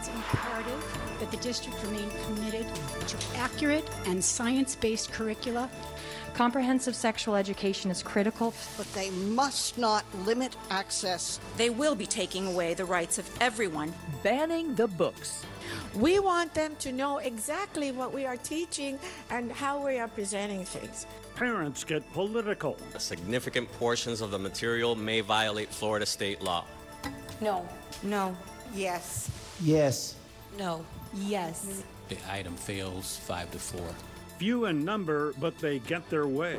it's imperative that the district remain committed to accurate and science based curricula. Comprehensive sexual education is critical. But they must not limit access. They will be taking away the rights of everyone. Banning the books. We want them to know exactly what we are teaching and how we are presenting things. Parents get political. Significant portions of the material may violate Florida state law. No. No. Yes. Yes. No. Yes. The item fails five to four. Few in number, but they get their way.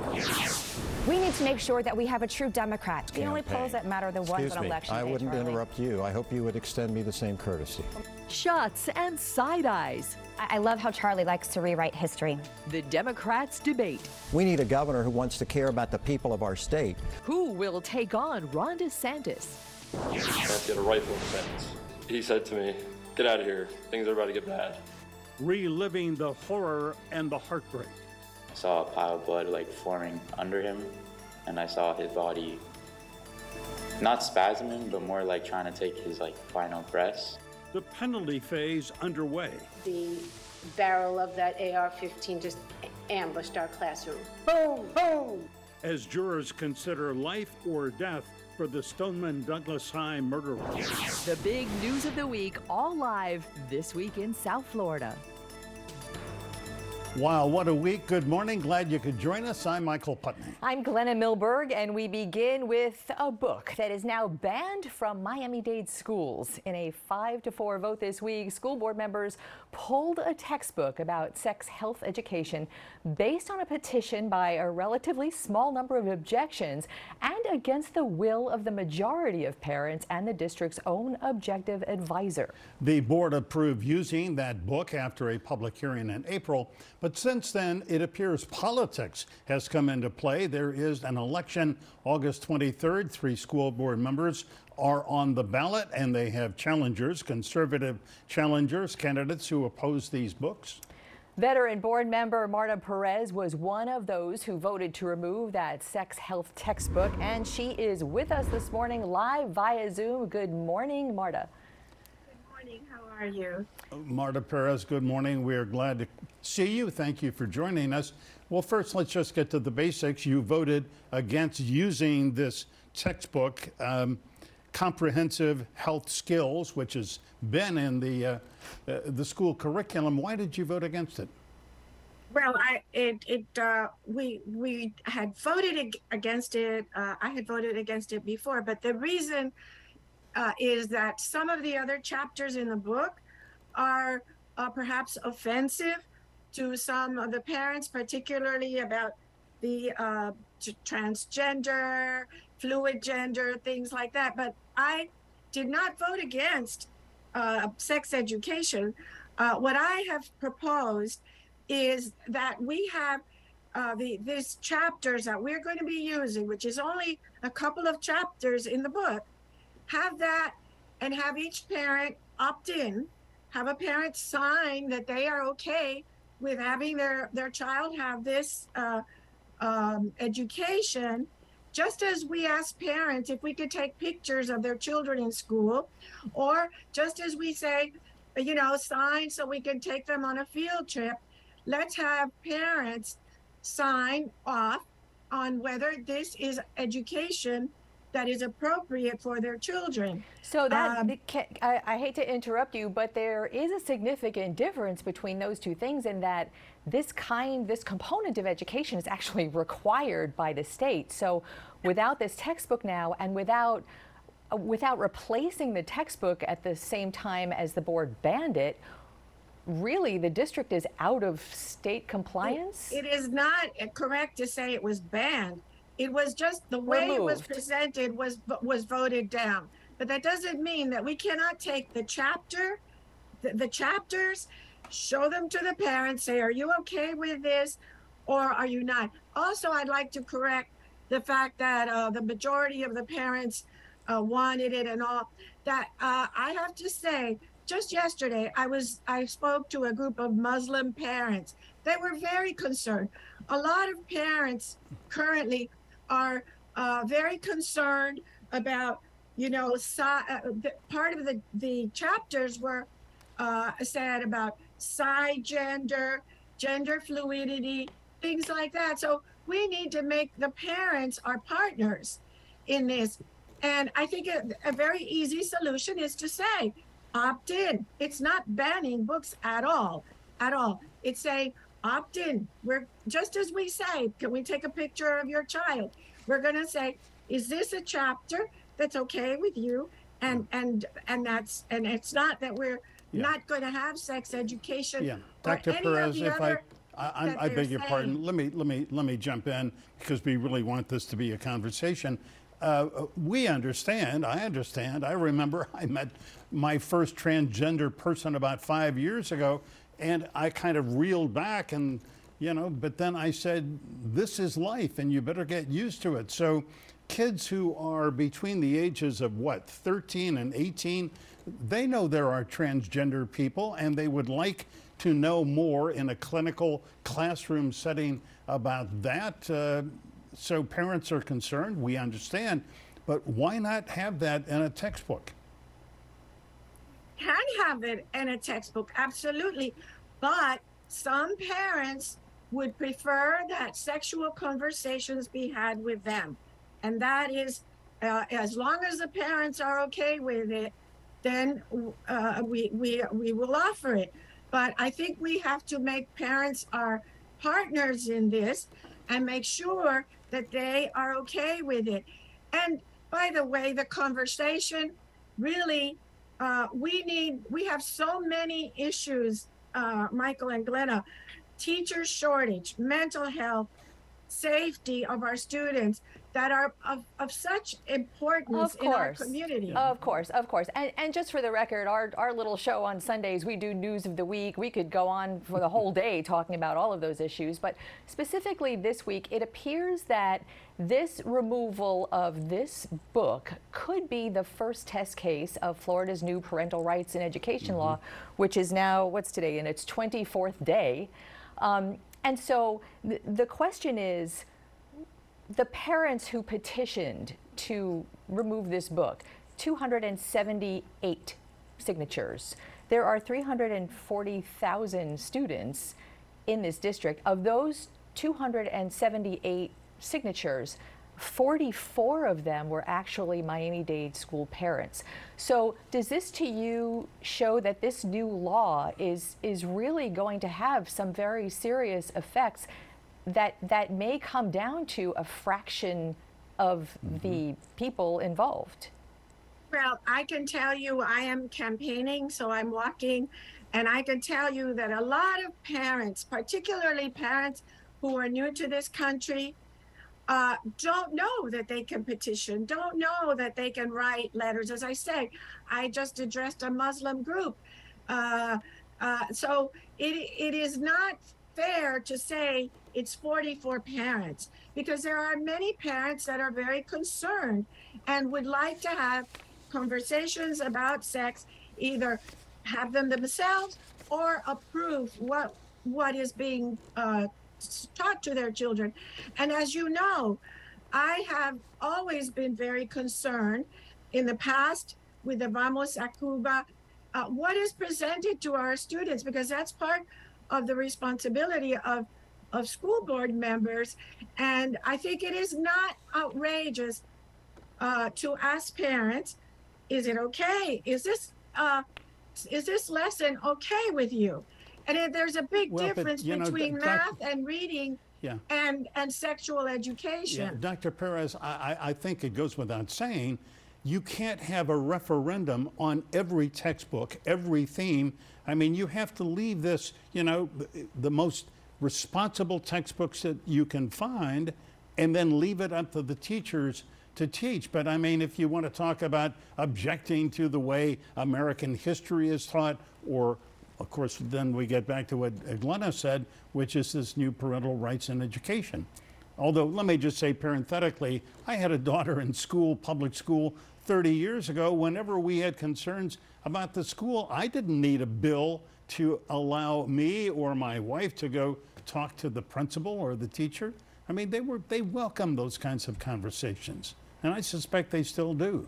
We need to make sure that we have a true Democrat. The only polls that matter are the Excuse ones on me, election I day, wouldn't Charlie. interrupt you. I hope you would extend me the same courtesy. Shots and side eyes. I I love how Charlie likes to rewrite history. The Democrats debate. We need a governor who wants to care about the people of our state. Who will take on Ron DeSantis? I have get a rifle defense. He said to me, Get out of here. Things are about to get bad. Reliving the horror and the heartbreak. I saw a pile of blood like forming under him, and I saw his body not spasming, but more like trying to take his like final breaths. The penalty phase underway. The barrel of that AR 15 just ambushed our classroom. Boom, boom. As jurors consider life or death for the Stoneman Douglas High murderer. The big news of the week, all live this week in South Florida. Wow, what a week. Good morning. Glad you could join us. I'm Michael Putney. I'm Glenna Milberg, and we begin with a book that is now banned from Miami Dade schools. In a 5 to 4 vote this week, school board members pulled a textbook about sex health education based on a petition by a relatively small number of objections and against the will of the majority of parents and the district's own objective advisor. The board approved using that book after a public hearing in April, but since then it appears politics has come into play. There is an election August 23rd. Three school board members are on the ballot and they have challengers, conservative challengers, candidates who oppose these books. Veteran board member Marta Perez was one of those who voted to remove that sex health textbook, and she is with us this morning live via Zoom. Good morning, Marta. Good morning. How are you? Marta Perez, good morning. We are glad to see you. Thank you for joining us. Well, first, let's just get to the basics. You voted against using this textbook, um, Comprehensive Health Skills, which has been in the, uh, uh, the school curriculum. Why did you vote against it? Well, I it it uh, we we had voted against it. Uh, I had voted against it before, but the reason uh, is that some of the other chapters in the book are uh, perhaps offensive to some of the parents, particularly about the transgender, fluid gender, things like that. But I did not vote against uh, sex education. Uh, what I have proposed is that we have uh, the these chapters that we're going to be using, which is only a couple of chapters in the book, have that and have each parent opt in, have a parent sign that they are okay with having their their child have this uh, um, education. Just as we ask parents if we could take pictures of their children in school, or just as we say, you know, sign so we can take them on a field trip, let's have parents sign off on whether this is education that is appropriate for their children. So that Um, I, I hate to interrupt you, but there is a significant difference between those two things in that this kind, this component of education is actually required by the state. So without this textbook now, and without without replacing the textbook at the same time as the board banned it, really the district is out of state compliance. It is not correct to say it was banned. It was just the way it was Removed. presented was was voted down. But that doesn't mean that we cannot take the chapter, the, the chapters, show them to the parents, say, "Are you okay with this, or are you not?" Also, I'd like to correct the fact that uh, the majority of the parents uh, wanted it and all. That uh, I have to say, just yesterday, I was I spoke to a group of Muslim parents. They were very concerned. A lot of parents currently are uh, very concerned about, you know, uh, the, part of the the chapters were uh, said about cisgender, gender fluidity, things like that. So we need to make the parents our partners in this. And I think a, a very easy solution is to say, opt in. It's not banning books at all, at all. It's saying, opt in. We're just as we say, can we take a picture of your child? We're going to say, is this a chapter that's okay with you? And and and that's and it's not that we're Yeah. not going to have sex education. Yeah, Dr. Perez, if I, I, I- that I they're beg your pardon, let me, let me, let me jump in because we really want this to be a conversation. Uh, we understand, I understand, I remember I met my first transgender person about five years ago and I kind of reeled back and, you know, but then I said, this is life and you better get used to it. So kids who are between the ages of what, 13 and 18, they know there are transgender people and they would like to know more in a clinical classroom setting about that. Uh, so parents are concerned, we understand, but why not have that in a textbook? Can have it in a textbook, absolutely. But some parents would prefer that sexual conversations be had with them. And that is, uh, as long as the parents are okay with it, then uh, we, we, we will offer it. But I think we have to make parents our partners in this and make sure that they are okay with it. And by the way, the conversation really uh, we need we have so many issues uh, michael and glenna. Teacher shortage mental health safety of our students that are of, of such importance Of in our community Of course, of course. And, and just for the record, our, our little show on Sundays, we do news of the week. We could go on for the whole day talking about all of those issues. But specifically this week, it appears that this removal of this book could be the first test case of Florida's new parental rights in education law, which is now, what's today, in its 24th day. Um, and so th- the question is, the parents who petitioned to remove this book 278 signatures. There are 340,000 students in this district. Of those 278 signatures 44 of them were actually Miami-Dade school parents. So does this to you show that this new law is is really going to have some very serious effects that that may come down to a fraction of the people involved? Well, I can tell you I am campaigning, so I'm walking, and I can tell you that a lot of parents, particularly parents who are new to this country, uh, don't know that they can petition, don't know that they can write letters. As I say, I just addressed a Muslim group. Uh, uh, so it, it is not fair to say it's 44 parents because there are many parents that are very concerned and would like to have conversations about sex, either have them themselves or approve what what is being uh, taught to their children. And as you know, I have always been very concerned in the past with the Vamos a Cuba, uh, what is presented to our students, because that's part of the responsibility of, of school board members. And I think it is not outrageous uh, to ask parents, is it okay? Is this uh, is this lesson okay with you? And if there's a big Well, but, difference you know, between doc- math and reading Yeah. and and sexual education. Dr. Perez, I, I, I think it goes without saying, you can't have a referendum on every textbook, every theme. I mean, you have to leave this, you know, the, most responsible textbooks that you can find, and then leave it up to the teachers to teach. But I mean, if you want to talk about objecting to the way American history is taught, or of course, then we get back to what Glenna said, which is this new parental rights in education. Although, let me just say parenthetically, I had a daughter in school, public school, 30 years ago. Whenever we had concerns about the school, I didn't need a bill to allow me or my wife to go talk to the principal or the teacher. I mean, they were they welcomed those kinds of conversations, and I suspect they still do.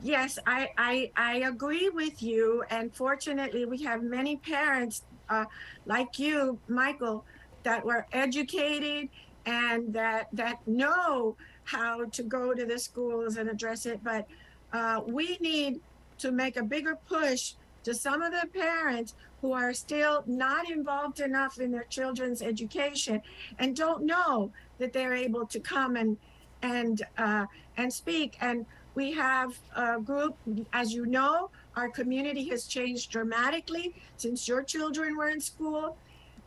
Yes, I, I, I agree with you. And fortunately, we have many parents uh, like you, Michael, that were educated and that that know how to go to the schools and address it. But uh, we need to make a bigger push to some of the parents who are still not involved enough in their children's education and don't know that they're able to come and and uh, and speak. And we have a group, as you know, our community has changed dramatically since your children were in school.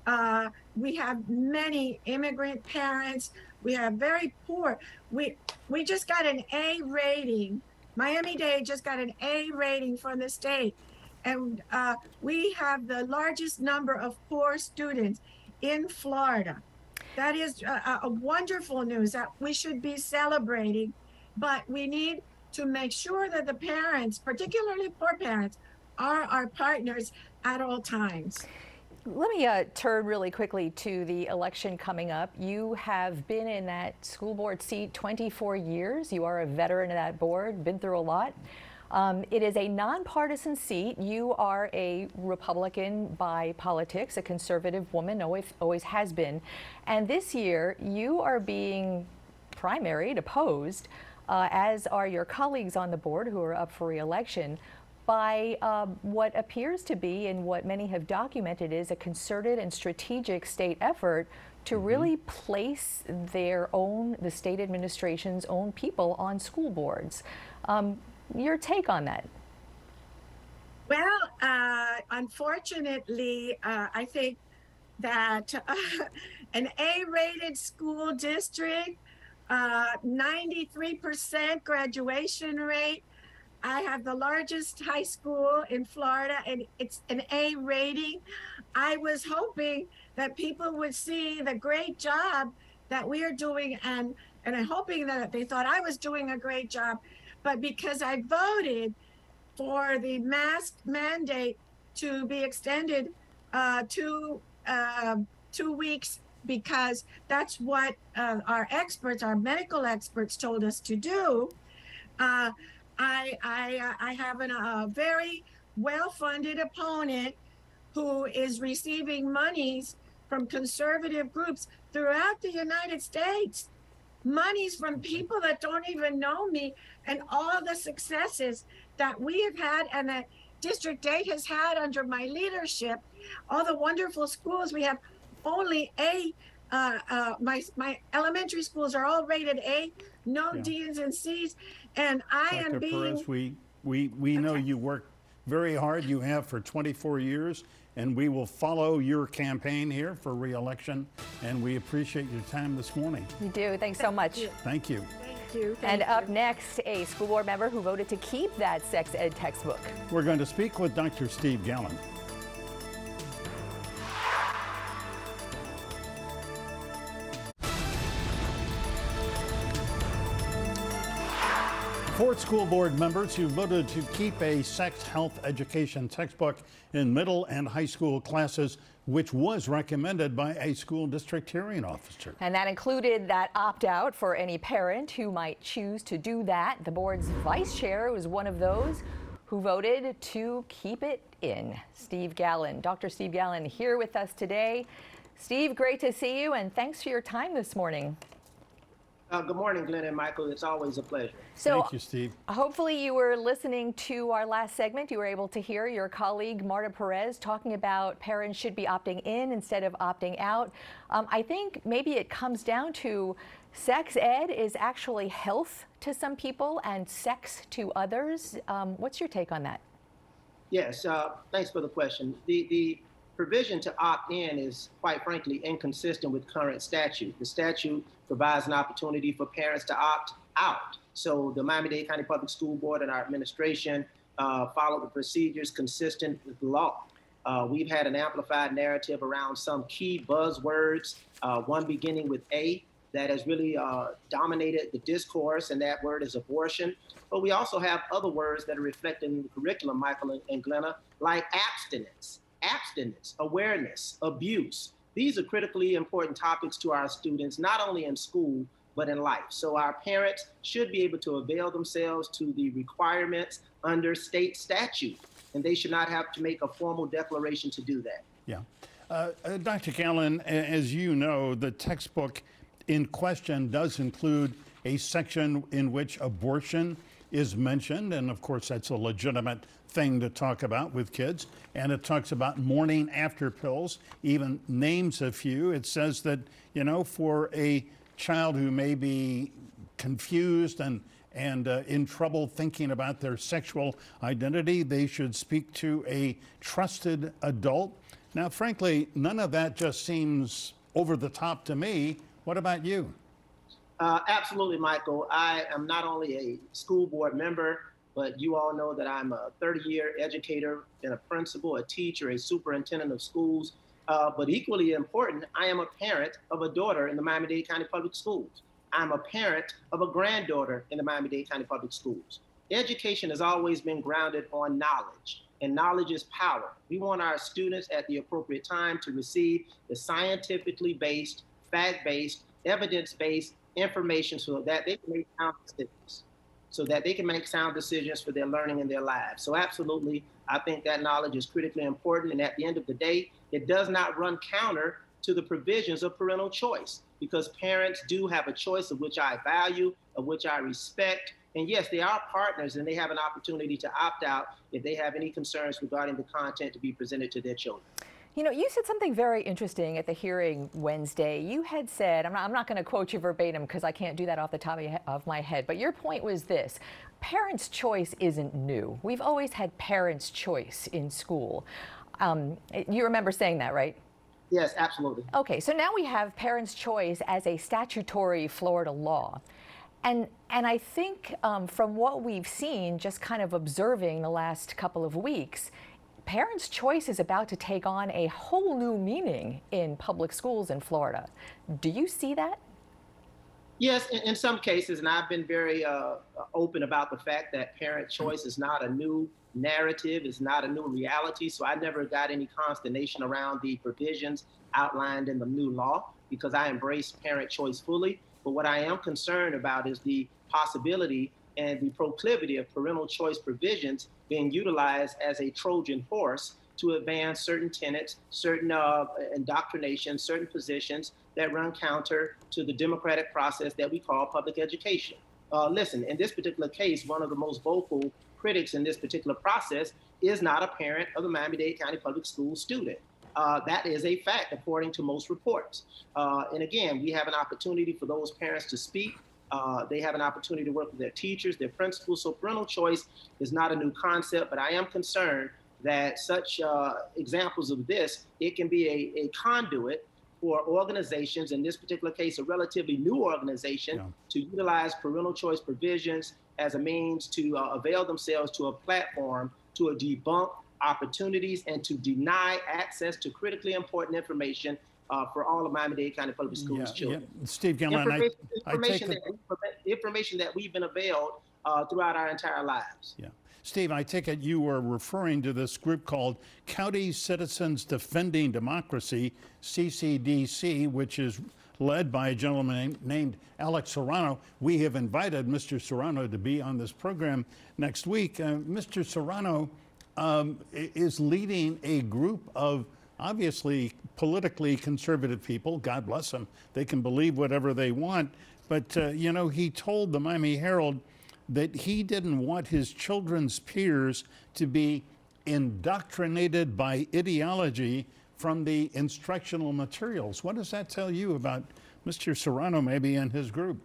Uh, we have many immigrant parents. We have very poor. We we just got an A rating. Miami Dade just got an A rating from the state, and uh, we have the largest number of poor students in Florida. That is a, a wonderful news that we should be celebrating, but we need to make sure that the parents, particularly poor parents, are our partners at all times. Let me uh, turn really quickly to the election coming up. You have been in that school board seat 24 years. You are a veteran of that board, been through a lot. Um, it is a nonpartisan seat. You are a Republican by politics, a conservative woman, always, always has been. And this year, you are being primaried, opposed uh, as are your colleagues on the board who are up for reelection, by uh, what appears to be and what many have documented is a concerted and strategic state effort to mm-hmm. really place their own, the state administration's own people on school boards. Um, your take on that? Well, uh, unfortunately, uh, I think that uh, an A rated school district uh, 93% graduation rate. I have the largest high school in Florida and it's an A rating. I was hoping that people would see the great job that we are doing and and I'm hoping that they thought I was doing a great job. But because I voted for the mask mandate to be extended uh, to uh, two weeks because that's what uh, our experts, our medical experts, told us to do. Uh, I I I have an, a very well-funded opponent who is receiving monies from conservative groups throughout the United States, monies from people that don't even know me, and all the successes that we have had and that District 8 has had under my leadership, all the wonderful schools we have only A. Uh, uh, my my elementary schools are all rated A, no yeah. D's and C's, and I Dr. am being. Perez, we we we know you work very hard. You have for 24 years, and we will follow your campaign here for reelection. And we appreciate your time this morning. You do. Thanks so much. Thank you. Thank you. Thank and you. up next, a school board member who voted to keep that sex ed textbook. We're going to speak with Dr. Steve Gallon. Four school board members who voted to keep a sex health education textbook in middle and high school classes, which was recommended by a school district hearing officer. And that included that opt out for any parent who might choose to do that. The board's vice chair was one of those who voted to keep it in. Steve Gallon, Dr. Steve Gallon, here with us today. Steve, great to see you, and thanks for your time this morning. Uh, good morning, Glenn and Michael. It's always a pleasure. So, Thank you, Steve. Hopefully, you were listening to our last segment. You were able to hear your colleague Marta Perez talking about parents should be opting in instead of opting out. Um, I think maybe it comes down to sex ed is actually health to some people and sex to others. Um, what's your take on that? Yes, uh, thanks for the question. The, the provision to opt in is, quite frankly, inconsistent with current statute. The statute provides an opportunity for parents to opt out. So the Miami-Dade County Public School Board and our administration uh, follow the procedures consistent with law. Uh, we've had an amplified narrative around some key buzzwords, uh, one beginning with A, that has really uh, dominated the discourse, and that word is abortion. But we also have other words that are reflected in the curriculum, Michael and Glenna, like abstinence, abstinence, awareness, abuse, these are critically important topics to our students, not only in school, but in life. So our parents should be able to avail themselves to the requirements under state statute, and they should not have to make a formal declaration to do that. Yeah. Uh, uh, Dr. Gallon, as you know, the textbook in question does include a section in which abortion is mentioned, and of course, that's a legitimate thing to talk about with kids. And it talks about morning after pills, even names a few. It says that, you know, for a child who may be confused and and uh, in trouble thinking about their sexual identity, they should speak to a trusted adult. Now, frankly, none of that just seems over the top to me. What about you? Uh, absolutely, Michael. I am not only a school board member, but you all know that I'm a 30 year educator and a principal, a teacher, a superintendent of schools. Uh, but equally important, I am a parent of a daughter in the Miami Dade County Public Schools. I'm a parent of a granddaughter in the Miami Dade County Public Schools. Education has always been grounded on knowledge, and knowledge is power. We want our students at the appropriate time to receive the scientifically based, fact based, evidence based information so that they can make sound decisions. So that they can make sound decisions for their learning and their lives. So, absolutely, I think that knowledge is critically important. And at the end of the day, it does not run counter to the provisions of parental choice because parents do have a choice of which I value, of which I respect. And yes, they are partners and they have an opportunity to opt out if they have any concerns regarding the content to be presented to their children. You know, you said something very interesting at the hearing Wednesday. You had said, I'm not, I'm not going to quote you verbatim because I can't do that off the top of my head, but your point was this parents' choice isn't new. We've always had parents' choice in school. Um, you remember saying that, right? Yes, absolutely. Okay, so now we have parents' choice as a statutory Florida law. And, and I think um, from what we've seen, just kind of observing the last couple of weeks, parents' choice is about to take on a whole new meaning in public schools in Florida. Do you see that? Yes, in, in some cases, and I've been very uh, open about the fact that parent choice is not a new narrative, is not a new reality. So I never got any consternation around the provisions outlined in the new law because I embrace parent choice fully. But what I am concerned about is the possibility and the proclivity of parental choice provisions being utilized as a Trojan horse to advance certain tenets, certain uh, indoctrination, certain positions that run counter to the democratic process that we call public education. Uh, listen, in this particular case, one of the most vocal critics in this particular process is not a parent of the Miami Dade County Public School student. Uh, that is a fact, according to most reports. Uh, and again, we have an opportunity for those parents to speak uh, they have an opportunity to work with their teachers, their principals. So parental choice is not a new concept, but I am concerned that such uh, examples of this, it can be a, a, conduit for organizations, in this particular case, a relatively new organization, yeah. to utilize parental choice provisions as a means to uh, avail themselves to a platform to debunk opportunities and to deny access to critically important information uh, for all of Miami-Dade County Public Schools yeah, children. Yeah. Steve information, I, information, I that we, information that we've been availed uh, throughout our entire lives. Yeah. Steve, I take it you were referring to this group called County Citizens Defending Democracy, CCDC, which is led by a gentleman named Alex Serrano. We have invited Mr. Serrano to be on this program next week. Uh, Mr. Serrano um, is leading a group of obviously politically conservative people. God bless them. They can believe whatever they want. But, uh, you know, he told the Miami Herald that he didn't want his children's peers to be indoctrinated by ideology from the instructional materials. What does that tell you about Mr. Serrano, maybe, and his group?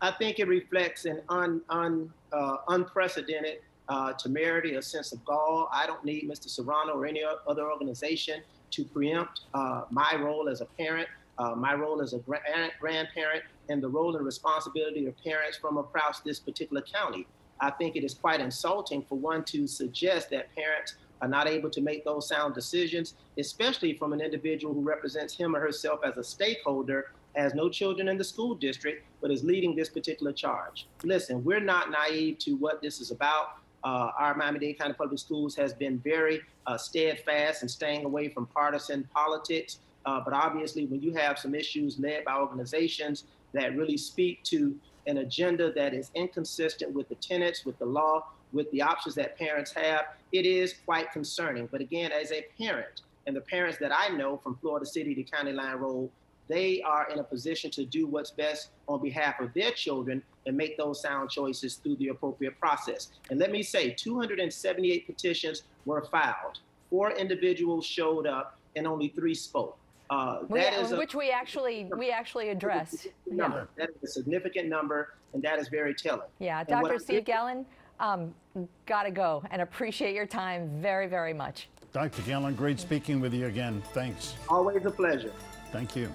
I think it reflects an un, un, uh, unprecedented uh, temerity, a sense of gall. I don't need Mr. Serrano or any other organization to preempt uh, my role as a parent, uh, my role as a gra- grandparent, and the role and responsibility of parents from across this particular county. I think it is quite insulting for one to suggest that parents are not able to make those sound decisions, especially from an individual who represents him or herself as a stakeholder, has no children in the school district, but is leading this particular charge. Listen, we're not naive to what this is about. Uh, our Miami-Dade County Public Schools has been very uh, steadfast in staying away from partisan politics. Uh, but obviously, when you have some issues led by organizations that really speak to an agenda that is inconsistent with the tenets, with the law, with the options that parents have, it is quite concerning. But again, as a parent, and the parents that I know from Florida City to County Line Road, they are in a position to do what's best on behalf of their children and make those sound choices through the appropriate process. And let me say, 278 petitions were filed. Four individuals showed up, and only three spoke. Uh, We- that is a- which we actually we actually addressed. number. That is a significant number, and that is very telling. Yeah, And Dr. Steve did- Gallon, um, gotta go and appreciate your time very, very much. Dr. Gallon, great speaking with you again. Thanks. Always a pleasure. Thank you.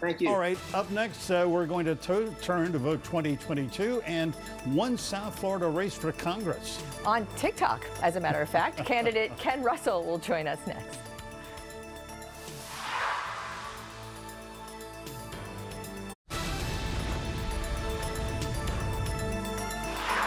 Thank you. All right, up next, uh, we're going to to- turn to vote 2022 and one South Florida race for Congress. On TikTok, as a matter of fact, candidate Ken Russell will join us next.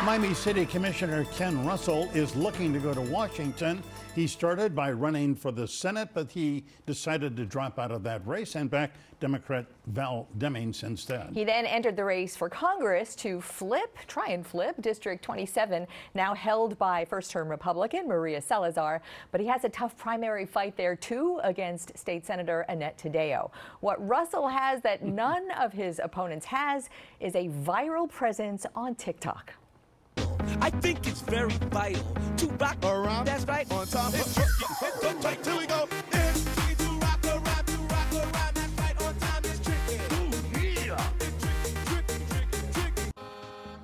Miami City Commissioner Ken Russell is looking to go to Washington. He started by running for the Senate, but he decided to drop out of that race and back Democrat Val Demings instead. He then entered the race for Congress to flip, try and flip District 27, now held by first term Republican Maria Salazar. But he has a tough primary fight there, too, against State Senator Annette Taddeo. What Russell has that none of his opponents has is a viral presence on TikTok. I think it's very vital to rock around. That's right. On time. It's tricky. Hit the right till we go. It's tricky to rock around, to rock around. That's right. On time. It's tricky. Ooh, yeah. It's tricky, tricky, tricky, tricky.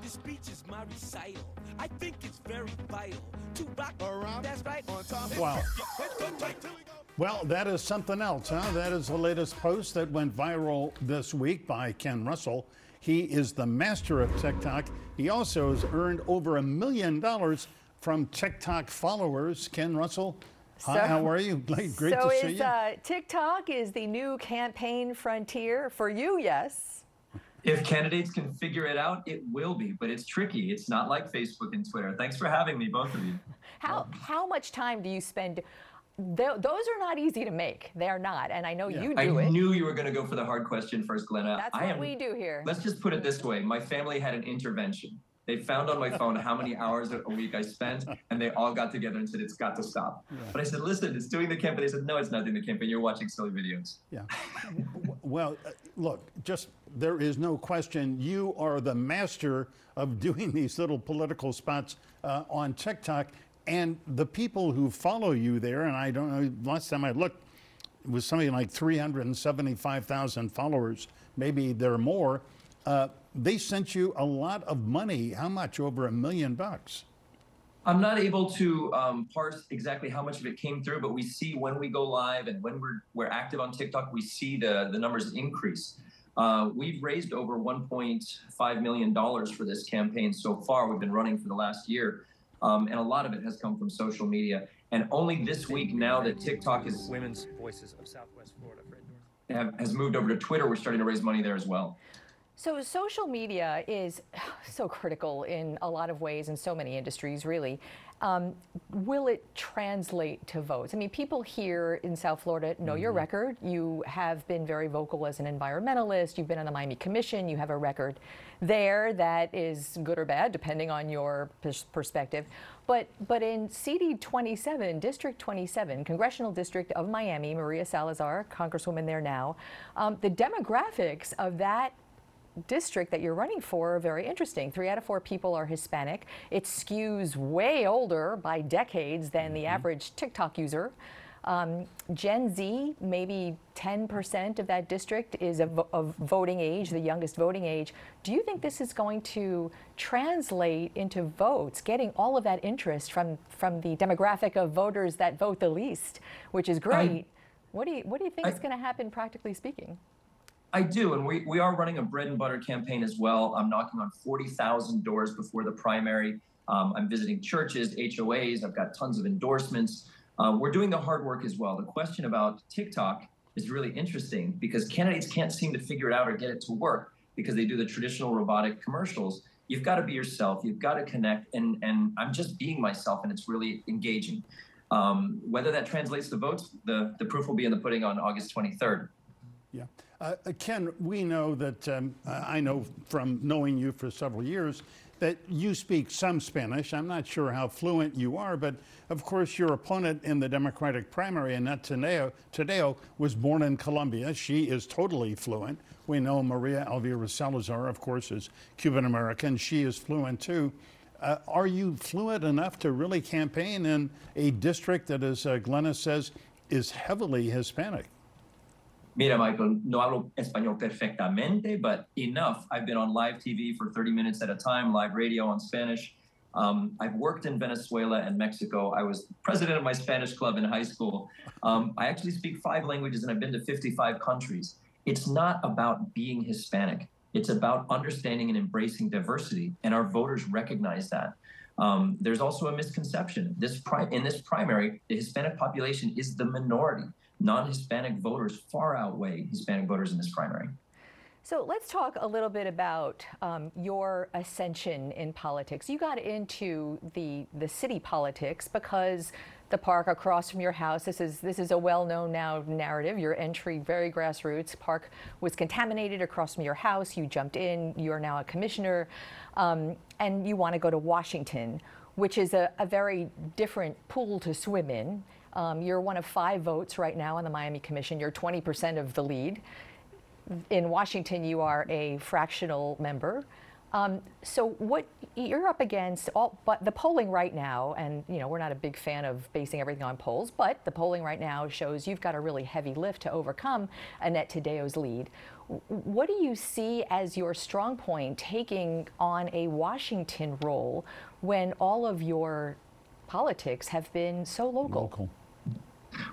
This speech is my recital. I think it's very vital to rock around. That's right. On time. It's Wow. tricky. Hit the right till we go. Well, that is something else, huh? That is the latest post that went viral this week by Ken Russell. He is the master of TikTok. He also has earned over a million dollars from TikTok followers. Ken Russell, hi, how are you? Great great so to see is you. Uh, TikTok is the new campaign frontier for you, yes? If candidates can figure it out, it will be, but it's tricky. It's not like Facebook and Twitter. Thanks for having me, both of you. How how much time do you spend? Th- those are not easy to make. They are not, and I know you I do it. knew you were going to go for the hard question first, Glenna. That's I what am, we do here. Let's just put it this way my family had an intervention. They found on my phone how many hours a week I spent, and they all got together and said, It's got to stop. But I said, Listen, it's doing the campaign. They said, No, it's not doing the campaign. You're watching silly videos. Yeah. Well, uh, look, just there is no question you are the master of doing these little political spots uh, on TikTok. And the people who follow you there, and I don't know, last time I looked, it was something like 375,000 followers. Maybe there are more. Uh, they sent you a lot of money. How much? Over a million bucks. I'm not able to um, parse exactly how much of it came through, but we see when we go live and when we're we're active on TikTok, we see the the numbers increase. Uh, we've raised over 1.5 million dollars for this campaign so far. We've been running for the last year, um, and a lot of it has come from social media. And only this week, now that TikTok is Women's Voices of Southwest Florida. Fred Dorff. have, has moved over to Twitter, we're starting to raise money there as well. So social media is so critical in a lot of ways in so many industries, really. Um, will it translate to votes? I mean, people here in South Florida know your record. You have been very vocal as an environmentalist. You've been on the Miami Commission. You have a record there that is good or bad, depending on your pers- perspective. But but in CD 27, District 27, Congressional District of Miami, Maria Salazar, Congresswoman there now, um, the demographics of that district that you're running for are very interesting. Three out of four people are Hispanic. It skews way older by decades than the average TikTok user. Um, Gen Z, maybe 10% of that district is of, of voting age, the youngest voting age. Do you think this is going to translate into votes, getting all of that interest from, from the demographic of voters that vote the least, which is great? what do you what do you think is going to happen, practically speaking? I do, and we, we are running a bread and butter campaign as well. I'm knocking on 40,000 doors before the primary. Um, I'm visiting churches, HOAs. I've got tons of endorsements. Um, we're doing the hard work as well. The question about TikTok is really interesting because candidates can't seem to figure it out or get it to work because they do the traditional robotic commercials. You've got to be yourself. You've got to connect, and and I'm just being myself, and it's really engaging. Um, whether that translates to votes, the the proof will be in the pudding on August 23rd. Yeah. Uh, Ken, we know that, um, I know from knowing you for several years, that you speak some Spanish. I'm not sure how fluent you are, but of course, your opponent in the Democratic primary, Annette Taddeo, Taddeo was born in Colombia. She is totally fluent. We know Maria Elvira Salazar, of course, is Cuban American. She is fluent too. Uh, are you fluent enough to really campaign in a district that, as uh, Glenna says, is heavily Hispanic? Mira, Michael, no hablo español perfectamente, but enough. I've been on live TV for 30 minutes at a time, live radio on Spanish. Um, I've worked in Venezuela and Mexico. I was president of my Spanish club in high school. Um, I actually speak five languages and I've been to 55 countries. It's not about being Hispanic. It's about understanding and embracing diversity, and our voters recognize that. Um, there's also a misconception. This pri- in this primary, the Hispanic population is the minority non-Hispanic voters far outweigh Hispanic voters in this primary. So let's talk a little bit about um, your ascension in politics. You got into the the city politics because the park across from your house. This is this is a well-known now narrative. Your entry very grassroots. Park was contaminated across from your house. You jumped in. You are now a commissioner, um, and you want to go to Washington, which is a, a very different pool to swim in. Um, you're one of five votes right now on the Miami Commission. You're 20% of the lead. In Washington, you are a fractional member. Um, so what you're up against, all, but the polling right now, and you know we're not a big fan of basing everything on polls, but the polling right now shows you've got a really heavy lift to overcome Annette Taddeo's lead. What do you see as your strong point taking on a Washington role when all of your politics have been so local? Local.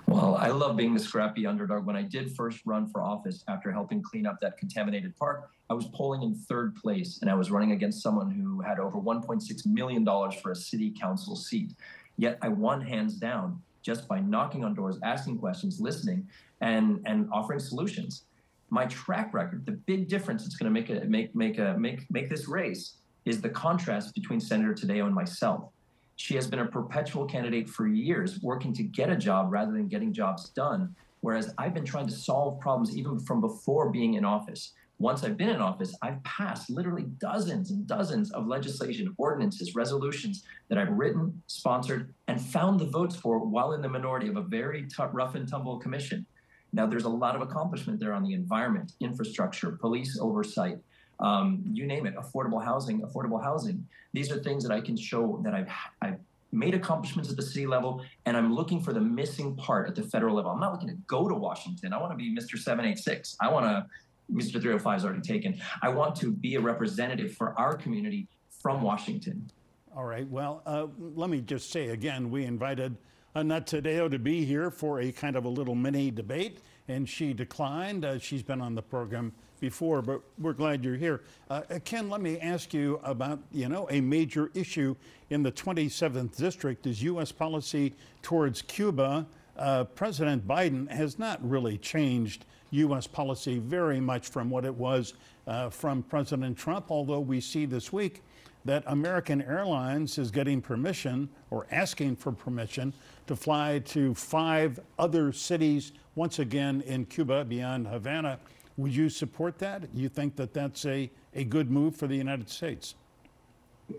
Well, I love being the scrappy underdog. When I did first run for office after helping clean up that contaminated park, I was polling in third place and I was running against someone who had over $1.6 million for a city council seat. Yet I won hands down just by knocking on doors, asking questions, listening, and, and offering solutions. My track record, the big difference that's going to make it make make a make make this race is the contrast between Senator Taddeo and myself. She has been a perpetual candidate for years, working to get a job rather than getting jobs done. Whereas I've been trying to solve problems even from before being in office. Once I've been in office, I've passed literally dozens and dozens of legislation, ordinances, resolutions that I've written, sponsored, and found the votes for while in the minority of a very tough, rough and tumble commission. Now, there's a lot of accomplishment there on the environment, infrastructure, police oversight, um, you name it, affordable housing, affordable housing. These are things that I can show that I've, I've made accomplishments at the city level, and I'm looking for the missing part at the federal level. I'm not looking to go to Washington. I want to be Mr. 786. I want to, Mr. 305 is already taken. I want to be a representative for our community from Washington. All right. Well, uh, let me just say again, we invited Annette Taddeo to be here for a kind of a little mini debate, and she declined. Uh, she's been on the program before, but we're glad you're here. Uh, Ken, let me ask you about, you know, a major issue in the 27th district is U.S. policy towards Cuba. Uh, President Biden has not really changed U.S. policy very much from what it was uh, from President Trump, although we see this week that American Airlines is getting permission or asking for permission to fly to five other cities once again in Cuba beyond Havana. Would you support that? You think that that's a, a good move for the United States?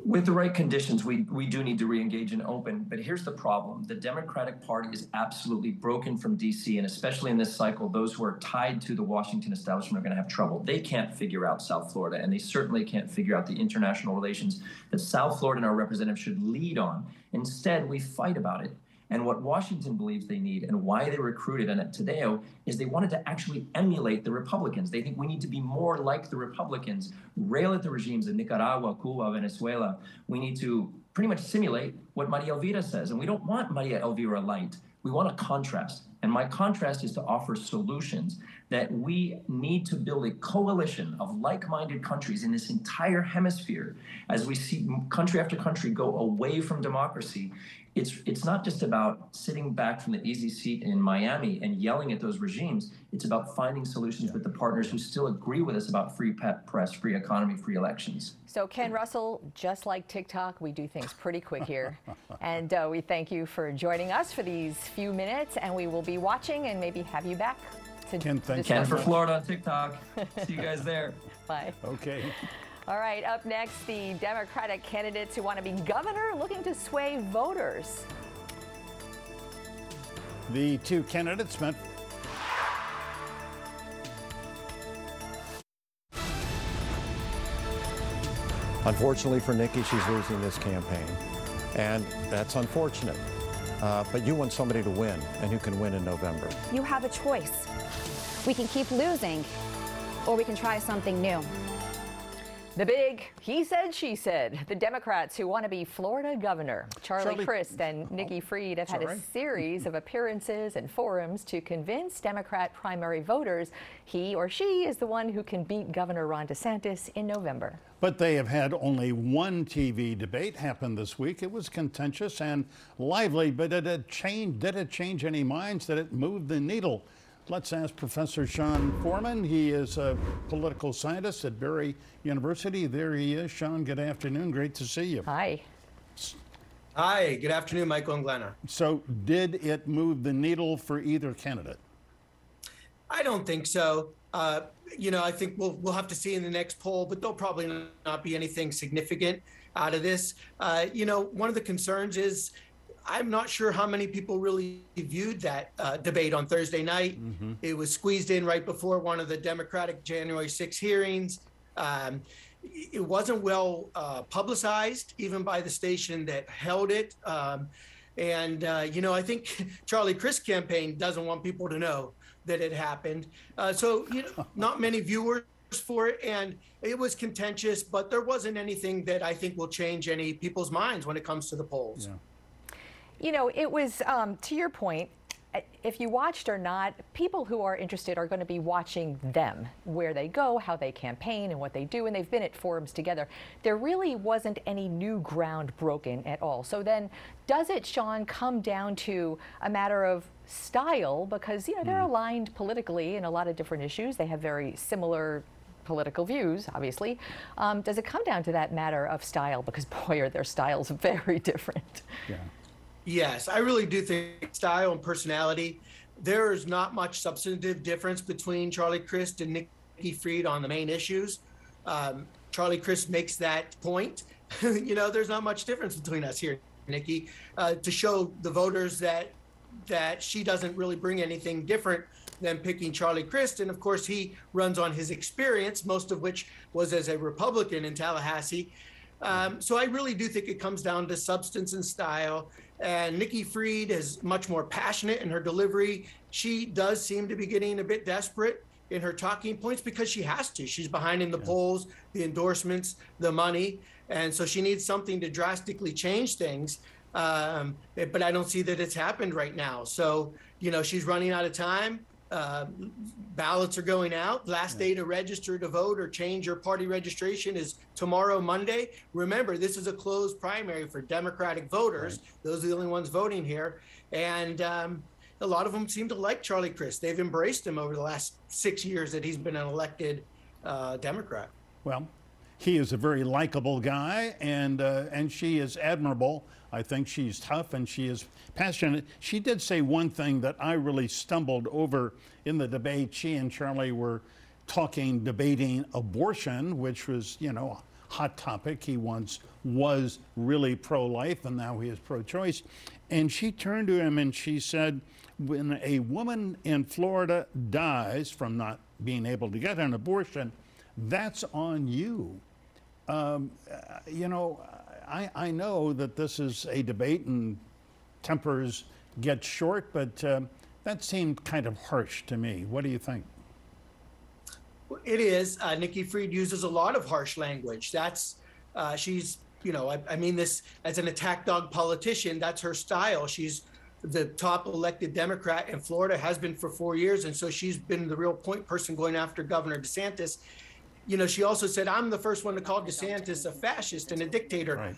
With the right conditions, we, we do need to re-engage and open. But here's the problem. The Democratic Party is absolutely broken from D.C., and especially in this cycle, those who are tied to the Washington establishment are going to have trouble. They can't figure out South Florida, and they certainly can't figure out the international relations that South Florida and our representative should lead on. Instead, we fight about it. And what Washington believes they need and why they recruited Annette Taddeo is they wanted to actually emulate the Republicans. They think we need to be more like the Republicans, rail at the regimes of Nicaragua, Cuba, Venezuela. We need to pretty much simulate what Maria Elvira says. And we don't want Maria Elvira light. We want a contrast. And my contrast is to offer solutions that we need to build a coalition of like minded countries in this entire hemisphere as we see country after country go away from democracy it's it's not just about sitting back from the easy seat in Miami and yelling at those regimes. It's about finding solutions with the partners who still agree with us about free press, free economy, free elections. So Ken Russell, just like TikTok, we do things pretty quick here, and uh, we thank you for joining us for these few minutes, and we will be watching and maybe have you back. to Ken, thank Ken for Florida on TikTok. See you guys there. Bye. Okay. All right, up next, the Democratic candidates who want to be governor looking to sway voters. The two candidates met Unfortunately for Nikki, she's losing this campaign. And that's unfortunate. Uh, but you want somebody to win, and who can win in November. You have a choice. We can keep losing, or we can try something new. The big he said, she said. The Democrats who want to be Florida governor. Charlie, Charlie- Crist and oh, Nikki Fried have had all a series of appearances and forums to convince Democrat primary voters he or she is the one who can beat Governor Ron DeSantis in November. But they have had only one TV debate happen this week. It was contentious and lively, but did it change? Did it change any minds? Did it move the needle? Let's ask Professor Sean Foreman. He is a political scientist at Barry University. There he is. Sean, good afternoon. Great to see you. Hi. Hi, good afternoon, Michael and Glenna. So, did it move the needle for either candidate? I don't think so. Uh, you know, I think we'll we'll have to see in the next poll, but there'll probably not be anything significant out of this. Uh, you know, one of the concerns is I'm not sure how many people really viewed that uh, debate on Thursday night. It was squeezed in right before one of the Democratic January 6 hearings. Um, it wasn't well uh, publicized, even by the station that held it. Um, and, uh, you know, I think Charlie Crist campaign doesn't want people to know that it happened. Uh, so, you know, not many viewers for it. And it was contentious, but there wasn't anything that I think will change any people's minds when it comes to the polls. You know, it was, um, to your point, uh, if you watched or not, people who are interested are going to be watching them, where they go, how they campaign, and what they do, and they've been at forums together. There really wasn't any new ground broken at all. So then, does it, Sean, come down to a matter of style? Because, you know, they're aligned politically in a lot of different issues. They have very similar political views, obviously. Um, does it come down to that matter of style? Because, boy, are their styles very different. Yeah. Yes, I really do think style and personality. There is not much substantive difference between Charlie Crist and Nikki Fried on the main issues. Um, Charlie Crist makes that point. you know, there's not much difference between us here, Nikki, uh, to show the voters that that she doesn't really bring anything different than picking Charlie Crist. And of course, he runs on his experience, most of which was as a Republican in Tallahassee. Um, so I really do think it comes down to substance and style. And Nikki Fried is much more passionate in her delivery. She does seem to be getting a bit desperate in her talking points because she has to. She's behind in the polls, the endorsements, the money. And so she needs something to drastically change things. Um, but I don't see that it's happened right now. So, you know, she's running out of time. Uh, ballots are going out. Last day to register to vote or change your party registration is tomorrow, Monday. Remember, this is a closed primary for Democratic voters. Those are the only ones voting here. And um, a lot of them seem to like Charlie Crist. They've embraced him over the last six years that he's been an elected uh, Democrat. Well, he is a very likable guy, and uh, and she is admirable. I think she's tough and she is passionate. She did say one thing that I really stumbled over in the debate. She and Charlie were talking, debating abortion, which was, you know, a hot topic. He once was really pro-life, and now he is pro-choice. And she turned to him and she said, "When a woman in Florida dies from not being able to get an abortion, that's on you." Um, uh, you know, I, I know that this is a debate and tempers get short, but um, that seemed kind of harsh to me. What do you think? It is. Uh, Nikki Fried uses a lot of harsh language. That's uh, she's you know I, I mean this as an attack dog politician. That's her style. She's the top elected Democrat in Florida has been for four years, and so she's been the real point person going after Governor DeSantis. You know, she also said, "I'm the first one to call DeSantis a fascist and a dictator." Right.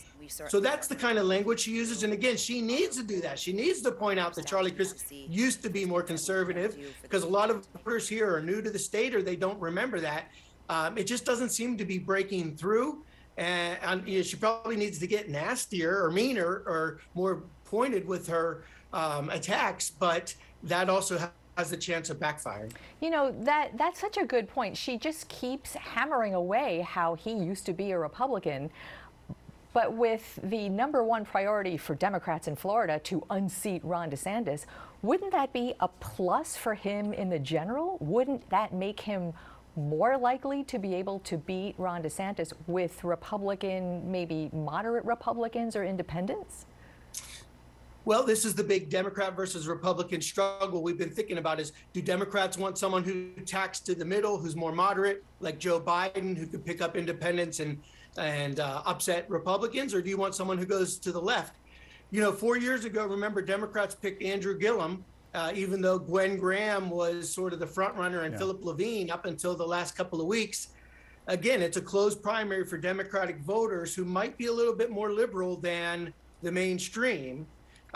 So that's the kind of language she uses. And again, she needs to do that. She needs to point out that Charlie Crist used to be more conservative because a lot of voters here are new to the state or they don't remember that. Um, it just doesn't seem to be breaking through. And, and you know, she probably needs to get nastier or meaner or more pointed with her um, attacks. But that also has the chance of backfiring. You know, that that's such a good point. She just keeps hammering away how he used to be a Republican. But with the number one priority for Democrats in Florida to unseat Ron DeSantis, wouldn't that be a plus for him in the general? Wouldn't that make him more likely to be able to beat Ron DeSantis with Republican, maybe moderate Republicans or independents? Well, this is the big Democrat versus Republican struggle we've been thinking about is do Democrats want someone who tacks to the middle, who's more moderate, like Joe Biden, who could pick up independents and and uh, upset Republicans, or do you want someone who goes to the left? You know, four years ago, remember Democrats picked Andrew Gillum, uh, even though Gwen Graham was sort of the front runner and Yeah. Philip Levine up until the last couple of weeks. Again, it's a closed primary for Democratic voters who might be a little bit more liberal than the mainstream.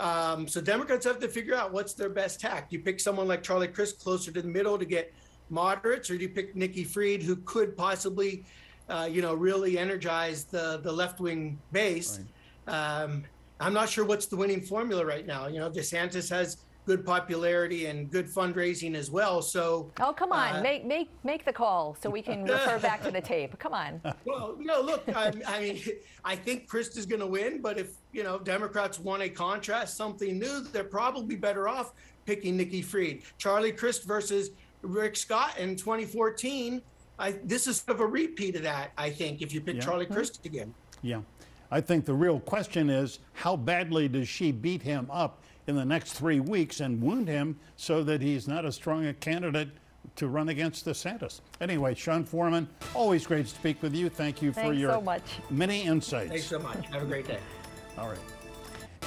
Um, so Democrats have to figure out what's their best tack. Do you pick someone like Charlie Crist closer to the middle to get moderates, or do you pick Nikki Fried, who could possibly, uh, you know, really energize the the left wing base? Um, I'm not sure what's the winning formula right now. You know, DeSantis has good popularity and good fundraising as well. So, Oh, come on, uh, make make make the call so we can refer back to the tape. Come on. well, no, look, I, I mean, I think Crist is going to win, but if, you know, Democrats want a contrast, something new, they're probably better off picking Nikki Fried. Charlie Crist versus Rick Scott in 2014. I, this is sort of a repeat of that, I think, if you pick Yeah. Charlie Crist again. Yeah. I think the real question is how badly does she beat him up in the next three weeks and wound him so that he's not as strong a candidate to run against the DeSantis? Anyway, Sean Foreman, always great to speak with you. Thank you for Thanks your so much. many insights. Thanks so much. Have a great day. All right.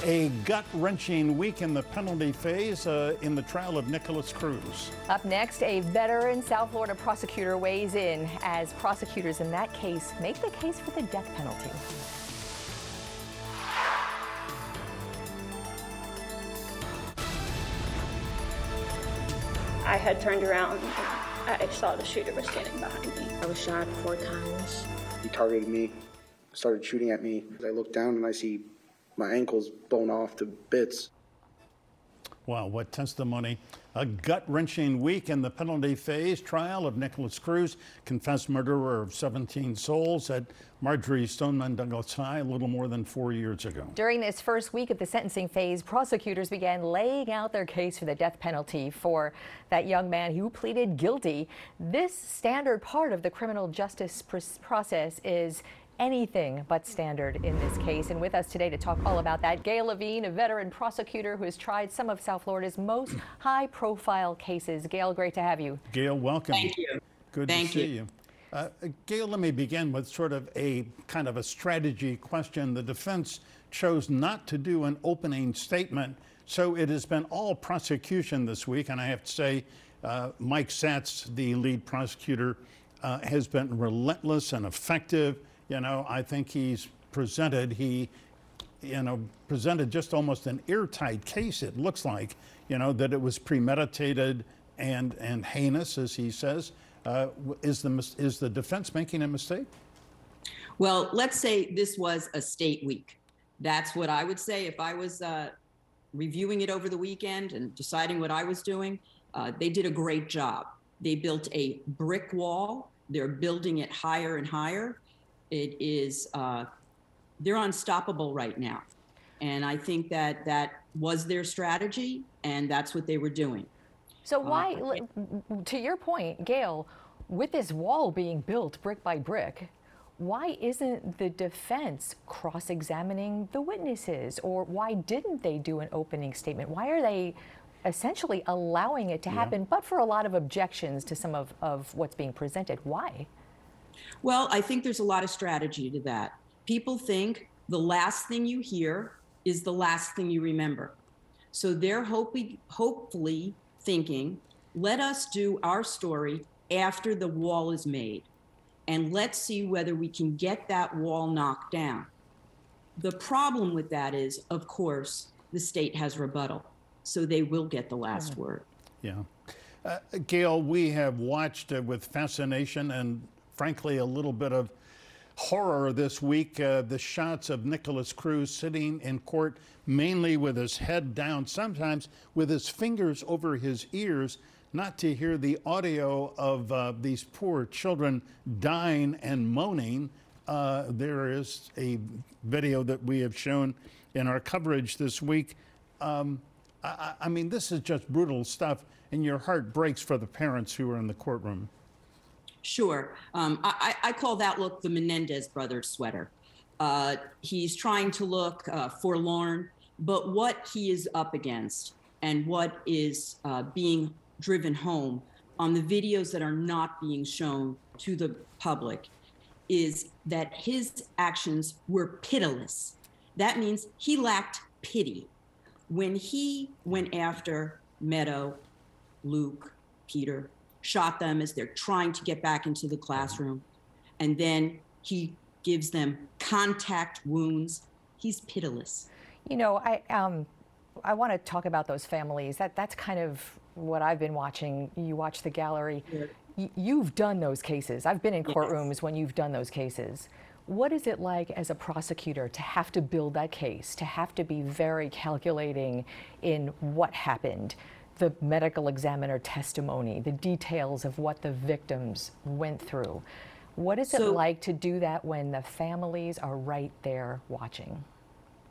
A gut wrenching week in the penalty phase uh, in the trial of Nikolas Cruz. Up next, a veteran South Florida prosecutor weighs in as prosecutors in that case make the case for the death penalty. I had turned around and I saw the shooter was standing behind me. I was shot four times. He targeted me, started shooting at me. I look down and I see my ankles blown off to bits. Wow, what testimony. A gut wrenching week in the penalty phase trial of Nikolas Cruz, confessed murderer of 17 souls at Marjory Stoneman Douglas High a little more than four years ago. During this first week of the sentencing phase, prosecutors began laying out their case for the death penalty for that young man who pleaded guilty. This standard part of the criminal justice process is anything but standard in this case. And with us today to talk all about that, Gail Levine, a veteran prosecutor who has tried some of South Florida's most high profile cases. Gail, great to have you. Gail, welcome. Thank you. Good Thank to see you. you. Uh, Gail, let me begin with sort of a kind of a strategy question. The defense chose not to do an opening statement, so it has been all prosecution this week. And I have to say, uh, Mike Satz, the lead prosecutor, uh, has been relentless and effective. You know, I think he's presented, he, you know, presented just almost an airtight case, it looks like, you know, that it was premeditated and, and heinous, as he says. Uh, is, the, is the defense making a mistake? Well, let's say this was a state week. That's what I would say if I was uh, reviewing it over the weekend and deciding what I was doing. Uh, they did a great job. They built a brick wall. They're building it higher and higher. It is uh, they're unstoppable right now, and I think that that was their strategy, and that's what they were doing. So why, l- to your point, Gail, with this wall being built brick by brick, why isn't the defense cross-examining the witnesses, or why didn't they do an opening statement? Why are they essentially allowing it to Yeah. happen, but for a lot of objections to some of, of what's being presented? Why? Well, I think there's a lot of strategy to that. People think the last thing you hear is the last thing you remember. So they're hoping, hopefully thinking, let us do our story after the wall is made. And let's see whether we can get that wall knocked down. The problem with that is, of course, the state has rebuttal. So they will get the last word. Yeah. Uh, Gail, we have watched uh, with fascination and frankly a little bit of horror this week. Uh, the shots of Nikolas Cruz sitting in court, mainly with his head down, sometimes with his fingers over his ears, not to hear the audio of uh, these poor children dying and moaning. Uh, there is a video that we have shown in our coverage this week. Um, I, I mean, this is just brutal stuff, and your heart breaks for the parents who are in the courtroom. Sure. Um, I, I call that look the Menendez brothers sweater. Uh, he's trying to look uh, forlorn, but what he is up against and what is uh, being driven home on the videos that are not being shown to the public is that his actions were pitiless. That means he lacked pity. When he went after Meadow, Luke, Peter, shot them as they're trying to get back into the classroom, and then he gives them contact wounds, he's pitiless. You know, I um, I want to talk about those families. That that's kind of what I've been watching. You watch the gallery. Y- you've done those cases. I've been in courtrooms when you've done those cases. What is it like as a prosecutor to have to build that case, to have to be very calculating in what happened, the medical examiner testimony, the details of what the victims went through? What is it like to do that when the families are right there watching?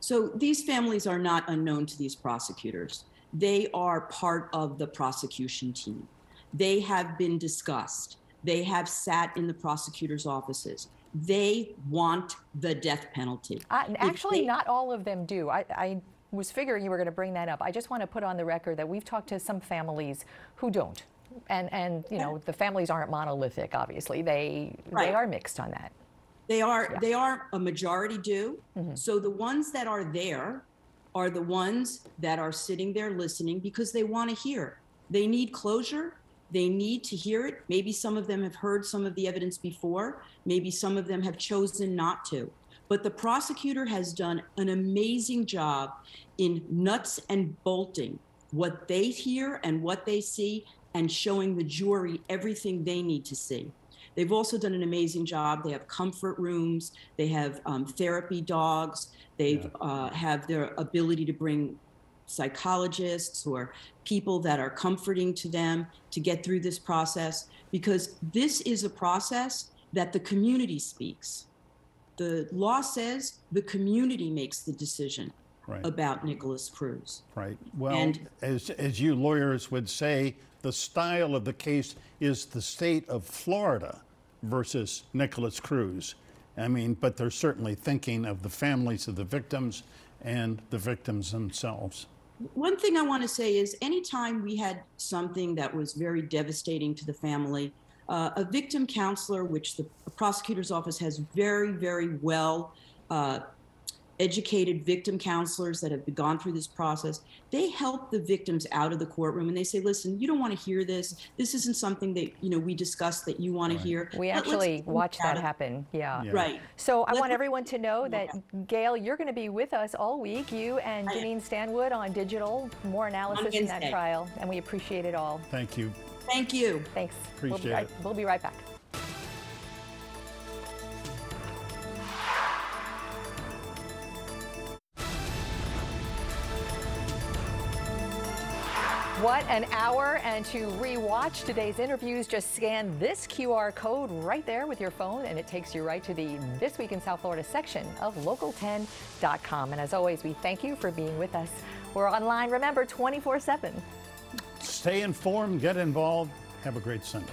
So these families are not unknown to these prosecutors. They are part of the prosecution team. They have been discussed. They have sat in the prosecutor's offices. They want the death penalty. Uh, actually, they- not all of them do. I, I was figuring you were going to bring that up. I just want to put on the record that we've talked to some families who don't, and and you know the families aren't monolithic. Obviously, they they are mixed on that. They are they are a majority do. Mm-hmm. So the ones that are there are the ones that are sitting there listening because they want to hear. They need closure. They need to hear it. Maybe some of them have heard some of the evidence before. Maybe some of them have chosen not to. But the prosecutor has done an amazing job in nuts and bolting what they hear and what they see and showing the jury everything they need to see. They've also done an amazing job. They have comfort rooms. They have um, therapy dogs. They uh, have their ability to bring psychologists or people that are comforting to them to get through this process because this is a process that the community speaks. The law says the community makes the decision Right. about Nikolas Cruz. Right. Well, And- as, as you lawyers would say, the style of the case is the state of Florida versus Nikolas Cruz. I mean, but they're certainly thinking of the families of the victims and the victims themselves. One thing I want to say is anytime we had something that was very devastating to the family, uh, a victim counselor, which the prosecutor's office has very, very well uh, educated victim counselors that have gone through this process, they help the victims out of the courtroom and they say, listen, you don't want to hear this. This isn't something that, you know, we discussed that you want to hear. We Let- actually watch that happen. Yeah. Yeah. Right. So I Let's- want everyone to know that Gail, you're going to be with us all week. You and I. Janine Stanwood on digital, more analysis in that trial, and we appreciate it all. Thank you. Thank you. Thanks. we'll be Appreciate right, it. We'll be right back. What an hour! And to re-watch today's interviews, just scan this QR code right there with your phone, and it takes you right to the This Week in South Florida section of local10.com. And as always, we thank you for being with us. We're online, remember, 24 7. Stay informed, get involved. Have a great Sunday.